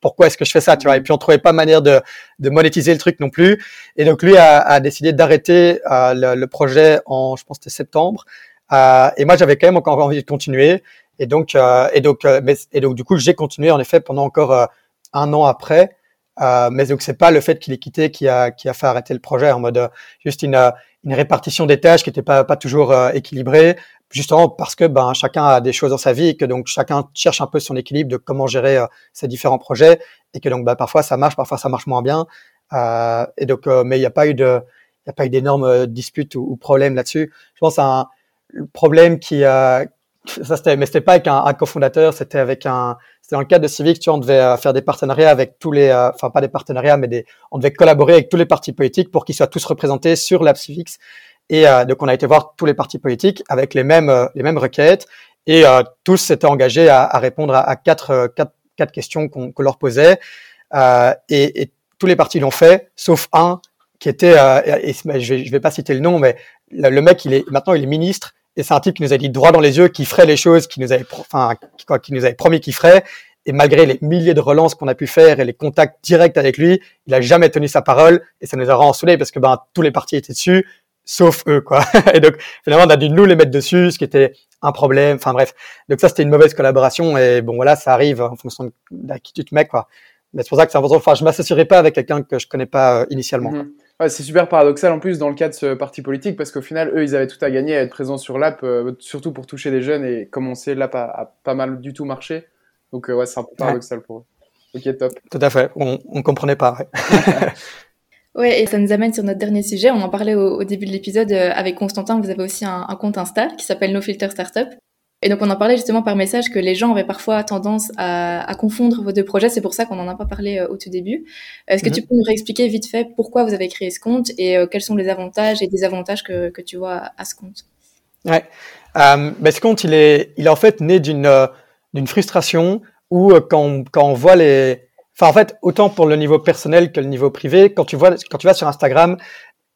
Pourquoi est-ce que je fais ça, tu vois. Et puis on trouvait pas manière de, de monétiser le truc non plus. Et donc lui a, a décidé d'arrêter euh, le, le, projet en, je pense, c'était septembre. Euh, et moi j'avais quand même encore envie de continuer. Et donc, euh, et donc, euh, mais, et donc du coup j'ai continué en effet pendant encore euh, un an après. Euh, mais donc c'est pas le fait qu'il ait quitté qui a qui a fait arrêter le projet en mode juste une une répartition des tâches qui était pas pas toujours équilibrée justement parce que ben chacun a des choses dans sa vie et que donc chacun cherche un peu son équilibre de comment gérer euh, ses différents projets et que donc ben, parfois ça marche, parfois ça marche moins bien. Euh, et donc, euh, mais il n'y a pas eu de, il a pas eu d'énormes euh, disputes ou, problèmes là-dessus. Je pense à un problème qui a, ça c'était, mais c'était pas avec un, cofondateur, c'était avec un, c'était dans le cadre de Civic, tu vois, on devait euh, faire des partenariats avec tous les, euh, enfin pas des partenariats, mais des, on devait collaborer avec tous les partis politiques pour qu'ils soient tous représentés sur l'app Civics. Et euh, donc on a été voir tous les partis politiques avec les mêmes, les mêmes requêtes, et tous s'étaient engagés à, à répondre à, quatre, quatre, quatre, questions qu'on leur posait. Et, et, tous les partis l'ont fait, sauf un qui était, et, je vais, je vais pas citer le nom, mais le, mec, il est maintenant il est ministre et c'est un type qui nous a dit droit dans les yeux qu'il ferait les choses qu'il nous avait, enfin, qui nous avait promis qu'il ferait. Et malgré les milliers de relances qu'on a pu faire et les contacts directs avec lui, il a jamais tenu sa parole. Et ça nous a rensoulé parce que ben tous les partis étaient dessus, sauf eux, quoi. *laughs* Et donc finalement, on a dû nous les mettre dessus, ce qui était un problème. Enfin bref. Donc ça, c'était une mauvaise collaboration. Et bon voilà, ça arrive en fonction de qui tu te mets, quoi. Mais c'est pour ça que c'est important. Enfin, je m'associerai pas avec quelqu'un que je connais pas euh, initialement. Mm-hmm. Ouais, c'est super paradoxal en plus dans le cas de ce parti politique parce qu'au final, eux, ils avaient tout à gagner à être présents sur l'app, euh, surtout pour toucher des jeunes et comme on sait, l'app a, pas mal du tout marché. Donc, euh, ouais, c'est un peu paradoxal pour eux. Ok, top. Tout à fait. On, on comprenait pas. Ouais. *laughs* ouais. et ça nous amène sur notre dernier sujet. On en parlait au, au début de l'épisode euh, avec Constantin. Vous avez aussi un, un compte Insta qui s'appelle No Filter Startup. Et donc on en parlait justement par message que les gens avaient parfois tendance à, à confondre vos deux projets. C'est pour ça qu'on n'en a pas parlé euh, au tout début. Est-ce que -hmm. tu peux nous réexpliquer vite fait pourquoi vous avez créé ce compte et euh, quels sont les avantages et désavantages que, que tu vois à ce compte? Ouais, euh, ben ce compte il est, il est en fait né d'une euh, d'une frustration où quand quand on voit les, enfin en fait autant pour le niveau personnel que le niveau privé, quand tu vois quand tu vas sur Instagram,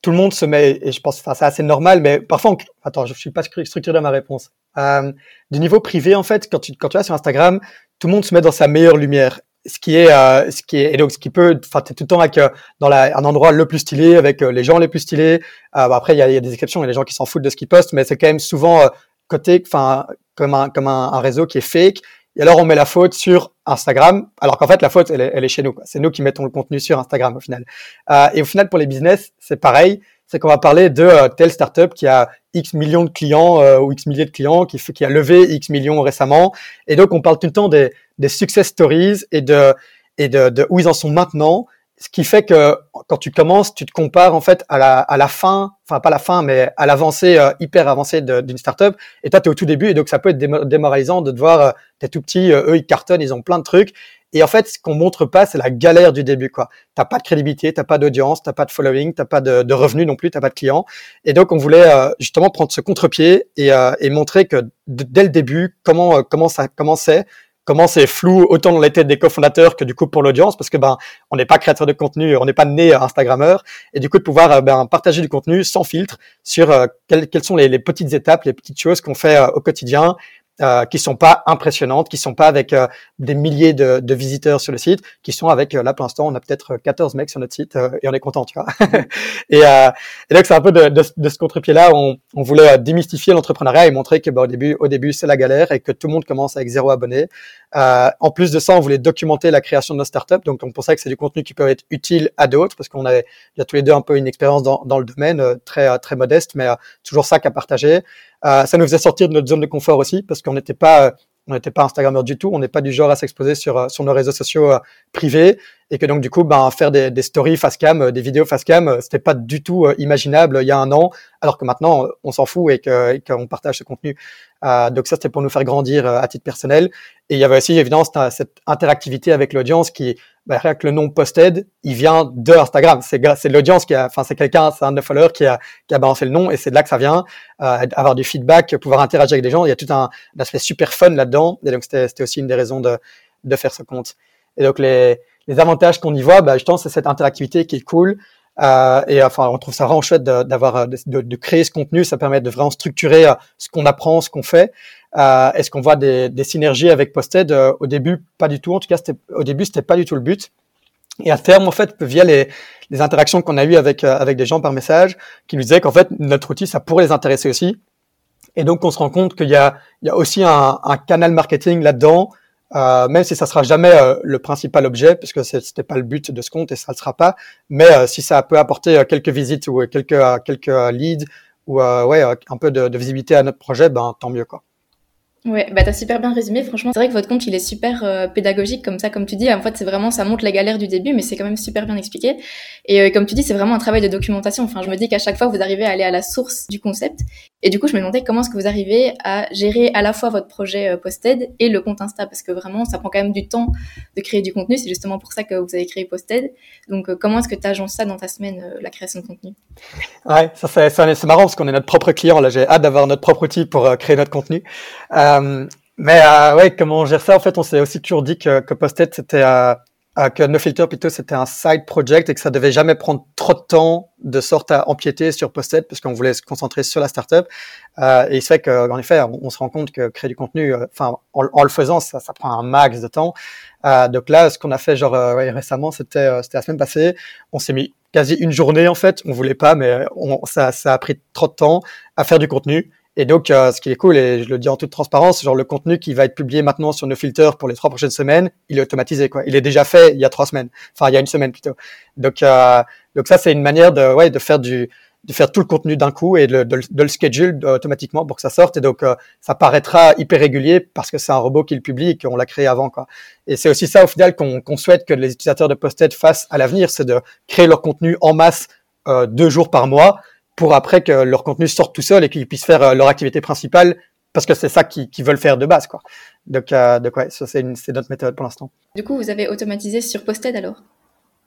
tout le monde se met, et je pense, enfin, c'est assez normal, mais parfois, attends, je suis pas structuré dans ma réponse. Euh, du niveau privé, en fait, quand tu, quand tu vas sur Instagram, tout le monde se met dans sa meilleure lumière. Ce qui est, euh, ce qui est, et donc, ce qui peut, enfin, t'es tout le temps avec, euh, dans la, un endroit le plus stylé, avec les gens les plus stylés. Après, il y a, des exceptions, il y a des gens qui s'en foutent de ce qu'ils postent, mais c'est quand même souvent côté, enfin, comme un, comme un réseau qui est fake. Et alors, on met la faute sur Instagram, alors qu'en fait, la faute, elle est, elle est chez nous. C'est nous qui mettons le contenu sur Instagram, au final. Euh, et au final, pour les business, c'est pareil. C'est qu'on va parler de euh, telle startup qui a X millions de clients euh, ou X milliers de clients, qui, qui a levé X millions récemment. Et donc, on parle tout le temps des, des success stories et de, et de, de où ils en sont maintenant ce qui fait que quand tu commences, tu te compares en fait à la, à la fin, enfin pas la fin, mais à l'avancée euh, hyper avancée d'une startup. Et toi, tu es au tout début, et donc ça peut être démoralisant de te voir, euh, t'es tout petit, euh, eux ils cartonnent, ils ont plein de trucs. Et en fait, ce qu'on montre pas, c'est la galère du début, quoi. T'as pas de crédibilité, t'as pas d'audience, t'as pas de following, t'as pas de, revenus non plus, t'as pas de clients. Et donc, on voulait justement prendre ce contre-pied et, et, montrer que dès le début, comment comment ça commençait, comment c'est flou autant dans les têtes des cofondateurs que du coup pour l'audience parce que ben on n'est pas créateur de contenu, on n'est pas né Instagrammeur et du coup de pouvoir ben, partager du contenu sans filtre sur euh, quelles, sont les, petites étapes, les petites choses qu'on fait euh, au quotidien euh, qui sont pas impressionnantes, qui sont pas avec euh, des milliers de, de, visiteurs sur le site, qui sont avec euh, là pour l'instant on a peut-être 14 mecs sur notre site euh, et on est content, tu vois. *laughs* et, euh, et, donc c'est un peu de, de, de ce contre-pied là, on, on, voulait démystifier l'entrepreneuriat et montrer que bah, au début, au début c'est la galère et que tout le monde commence avec zéro abonné. en plus de ça, on voulait documenter la création de nos startups, donc on pensait que c'est du contenu qui peut être utile à d'autres parce qu'on avait il y a tous les deux un peu une expérience dans, dans le domaine très très modeste, mais toujours ça qu'à partager. Euh, ça nous faisait sortir de notre zone de confort aussi parce qu'on n'était pas euh, on n'était pas Instagrammeur du tout, on n'est pas du genre à s'exposer sur, euh, sur nos réseaux sociaux privés et que donc du coup ben, faire des, des stories face cam, des vidéos face cam, c'était pas du tout imaginable il y a un an, alors que maintenant on s'en fout et qu'on qu partage ce contenu. Euh, donc ça c'était pour nous faire grandir à titre personnel. Et il y avait aussi évidemment cette interactivité avec l'audience qui, bah, rien que le nom Posted, il vient de Instagram. C'est l'audience qui a, enfin c'est quelqu'un, c'est un de nos followers qui a, qui a balancé le nom et c'est de là que ça vient. Euh, avoir du feedback, pouvoir interagir avec des gens, il y a tout un, un aspect super fun là-dedans. Et donc c'était aussi une des raisons de, de faire ce compte. Et donc les, les avantages qu'on y voit, bah, pense, c'est cette interactivité qui est cool. Euh, et enfin, on trouve ça vraiment chouette d'avoir de, de, créer ce contenu. Ça permet de vraiment structurer euh, ce qu'on apprend, ce qu'on fait. Euh, Est-ce qu'on voit des, synergies avec Posted? Euh, Au début, pas du tout. En tout cas, au début, c'était pas du tout le but. Et à terme, en fait, via les, les interactions qu'on a eues avec euh, avec des gens par message, qui nous disaient qu'en fait, notre outil, ça pourrait les intéresser aussi. Et donc, on se rend compte qu'il y a, il y a aussi un canal marketing là-dedans euh, même si ça sera jamais euh, le principal objet, puisque c'était pas le but de ce compte et ça le sera pas. Mais euh, si ça peut apporter euh, quelques visites ou quelques quelques leads ou ouais un peu de, de, visibilité à notre projet, ben tant mieux quoi. Ouais, bah t'as super bien résumé. Franchement, c'est vrai que votre compte il est super euh, pédagogique comme ça, comme tu dis. En fait, c'est vraiment ça montre les galères du début, mais c'est quand même super bien expliqué. Et euh, comme tu dis, c'est vraiment un travail de documentation. Enfin, je me dis qu'à chaque fois vous arrivez à aller à la source du concept. Et du coup, je me demandais comment est-ce que vous arrivez à gérer à la fois votre projet euh, Posted et le compte Insta, parce que vraiment, ça prend quand même du temps de créer du contenu. C'est justement pour ça que vous avez créé Posted. Donc, euh, comment est-ce que tu agences ça dans ta semaine, euh, la création de contenu? Ouais, ça c'est, marrant parce qu'on est notre propre client. Là, j'ai hâte d'avoir notre propre outil pour créer notre contenu. mais ouais, comment on gère ça? En fait, on s'est aussi toujours dit que, que Posted c'était que No Filter plutôt c'était un side project et que ça devait jamais prendre trop de temps de sorte à empiéter sur Posted parce qu'on voulait se concentrer sur la startup. Euh, et il se fait qu'en effet, on, se rend compte que créer du contenu, euh, enfin en, le faisant, ça, ça, prend un max de temps. Euh, donc là, ce qu'on a fait genre euh, ouais, récemment, c'était euh, c'était la semaine passée. On s'est mis quasi une journée en fait. On voulait pas, mais on, ça, ça a pris trop de temps à faire du contenu. Et donc, euh, ce qui est cool, et je le dis en toute transparence, genre le contenu qui va être publié maintenant sur nos filters pour les trois prochaines semaines, il est automatisé, quoi. Il est déjà fait il y a trois semaines, enfin il y a une semaine plutôt. Donc, euh, donc ça c'est une manière de, ouais, de faire du, de faire tout le contenu d'un coup et de, de, de, le schedule automatiquement pour que ça sorte. Et donc, euh, ça paraîtra hyper régulier parce que c'est un robot qui le publie et qu'on l'a créé avant. Quoi. Et c'est aussi ça, au final, qu'on souhaite que les utilisateurs de Posted fassent à l'avenir, c'est de créer leur contenu en masse euh, deux jours par mois pour après que leur contenu sorte tout seul et qu'ils puissent faire euh, leur activité principale parce que c'est ça qu'ils veulent faire de base, quoi. Donc, euh, donc ouais, ça c'est notre méthode pour l'instant. Du coup, vous avez automatisé sur Posted alors?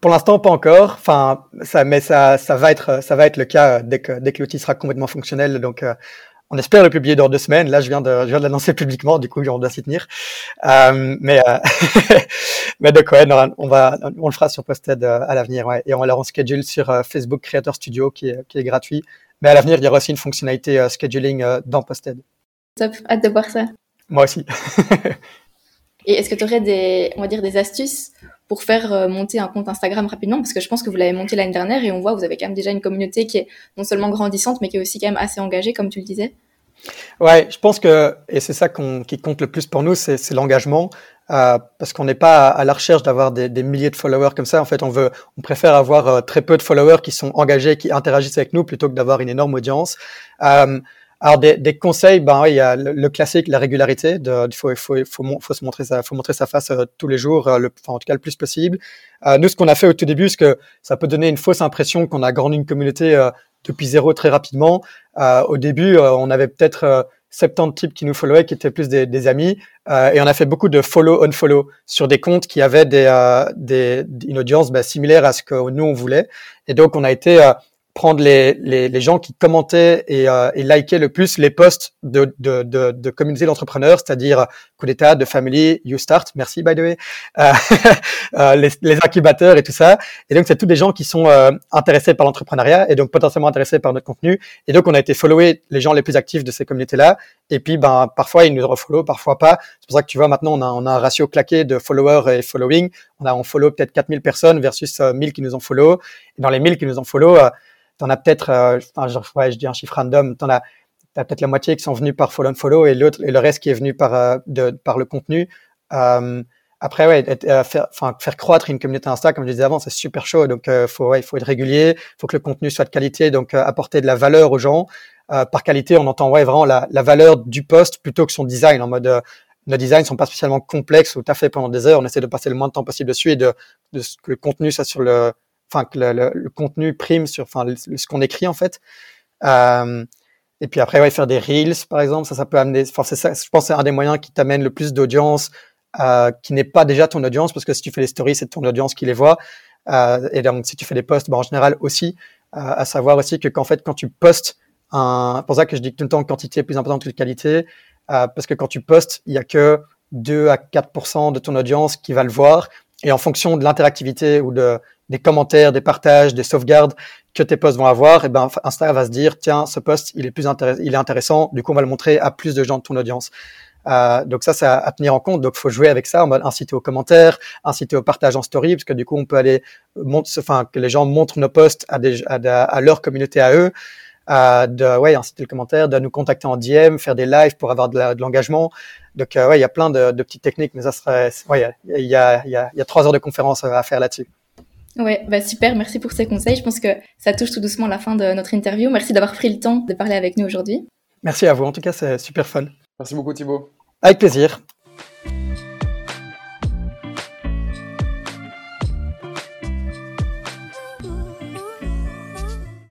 Pour l'instant, pas encore. Enfin, ça, mais ça, ça va être, ça va être le cas euh, dès que dès que l'outil sera complètement fonctionnel. Donc, euh, on espère le publier dans deux semaines. Là, je viens de, je viens de l'annoncer publiquement, du coup, on doit s'y tenir. Euh, mais, euh, *laughs* mais de quoi, on va, on le fera sur Posted euh, à l'avenir, ouais. Et on l'a en schedule sur Facebook Creator Studio, qui est, qui est gratuit. Mais à l'avenir, il y aura aussi une fonctionnalité scheduling dans Posted. Top, hâte de voir ça. Moi aussi. *laughs* Et est-ce que tu aurais des, on va dire, des astuces pour faire euh, monter un compte Instagram rapidement? Parce que je pense que vous l'avez monté l'année dernière et on voit, vous avez quand même déjà une communauté qui est non seulement grandissante, mais qui est aussi quand même assez engagée, comme tu le disais. Ouais, je pense que, et c'est ça qui compte le plus pour nous, c'est l'engagement. Euh, parce qu'on n'est pas à, la recherche d'avoir des, milliers de followers comme ça. En fait, on veut, on préfère avoir euh, très peu de followers qui sont engagés, qui interagissent avec nous, plutôt que d'avoir une énorme audience. Alors des, des, conseils, ben oui, il y a le, classique, la régularité. Il faut, faut, faut, faut, se montrer sa, faut montrer sa face euh, tous les jours, euh, le, enfin, en tout cas le plus possible. Euh, nous, ce qu'on a fait au tout début, c'est que ça peut donner une fausse impression qu'on a grandi une communauté euh, depuis zéro très rapidement. au début, on avait peut-être 70 types qui nous followaient, qui étaient plus des, des amis, et on a fait beaucoup de follow unfollow sur des comptes qui avaient des, des une audience ben, similaire à ce que nous on voulait. Et donc, on a été prendre les, les, les, gens qui commentaient et, euh, et likaient le plus les posts de, de, de, de communauté d'entrepreneurs, c'est-à-dire coup d'état, de family, you start, merci by the way, *laughs* euh, euh, les, les, incubateurs et tout ça. Et donc c'est tous des gens qui sont euh, intéressés par l'entrepreneuriat et donc potentiellement intéressés par notre contenu. Et donc on a été follower les gens les plus actifs de ces communautés-là. Et puis ben parfois ils nous refollow, parfois pas. C'est pour ça que tu vois maintenant on a, on a un ratio claqué de followers et following. On a on follow peut-être 4000 personnes versus 1000 qui nous ont follow. Et dans les 1000 qui nous ont follow t'en as peut-être, euh, enfin, je, ouais, je dis un chiffre random, t'en as, t'as peut-être la moitié qui sont venus par follow and follow et l'autre et le reste qui est venu par euh, de, par le contenu. Euh, après, ouais, euh, faire, enfin, faire croître une communauté Insta, comme je disais avant, c'est super chaud. Donc, euh, faut, il faut être régulier, faut que le contenu soit de qualité, donc apporter de la valeur aux gens. par qualité, on entend ouais vraiment la, la, valeur du poste plutôt que son design. En mode, nos designs sont pas spécialement complexes ou t'as fait pendant des heures. On essaie de passer le moins de temps possible dessus et de, de que le contenu soit sur le que le, contenu prime sur, enfin ce qu'on écrit en fait. Euh, et puis après, ouais, faire des reels, par exemple, ça, ça peut amener. Enfin, ça. Je pense c'est un des moyens qui t'amène le plus d'audience, euh, qui n'est pas déjà ton audience, parce que si tu fais les stories, c'est ton audience qui les voit. Euh, et donc, si tu fais des posts, bah, en général aussi, à savoir aussi que qu'en fait, quand tu postes, un, pour ça que je dis que tout le temps quantité est plus importante que qualité, parce que quand tu postes, il y a que 2 à 4% de ton audience qui va le voir, et en fonction de l'interactivité ou de, des commentaires, des partages, des sauvegardes que tes posts vont avoir, et ben Insta va se dire tiens ce post il est plus intéressant, il est intéressant, du coup on va le montrer à plus de gens de ton audience. Euh, donc ça c'est à, tenir en compte. Donc faut jouer avec ça, on va inciter aux commentaires, inciter au partage en story, parce que du coup on peut aller enfin que les gens montrent nos posts à, des, à, leur communauté à eux. Euh, de ouais inciter le commentaire, de nous contacter en DM, faire des lives pour avoir de l'engagement. Donc euh, ouais il y a plein de, de, petites techniques, mais ça serait ouais il y a, y a, il y a trois heures de conférence à faire là-dessus. Ouais, bah super, merci pour ces conseils. Je pense que ça touche tout doucement la fin de notre interview. Merci d'avoir pris le temps de parler avec nous aujourd'hui. Merci à vous, en tout cas c'est super fun. Merci beaucoup Thibaut. Avec plaisir.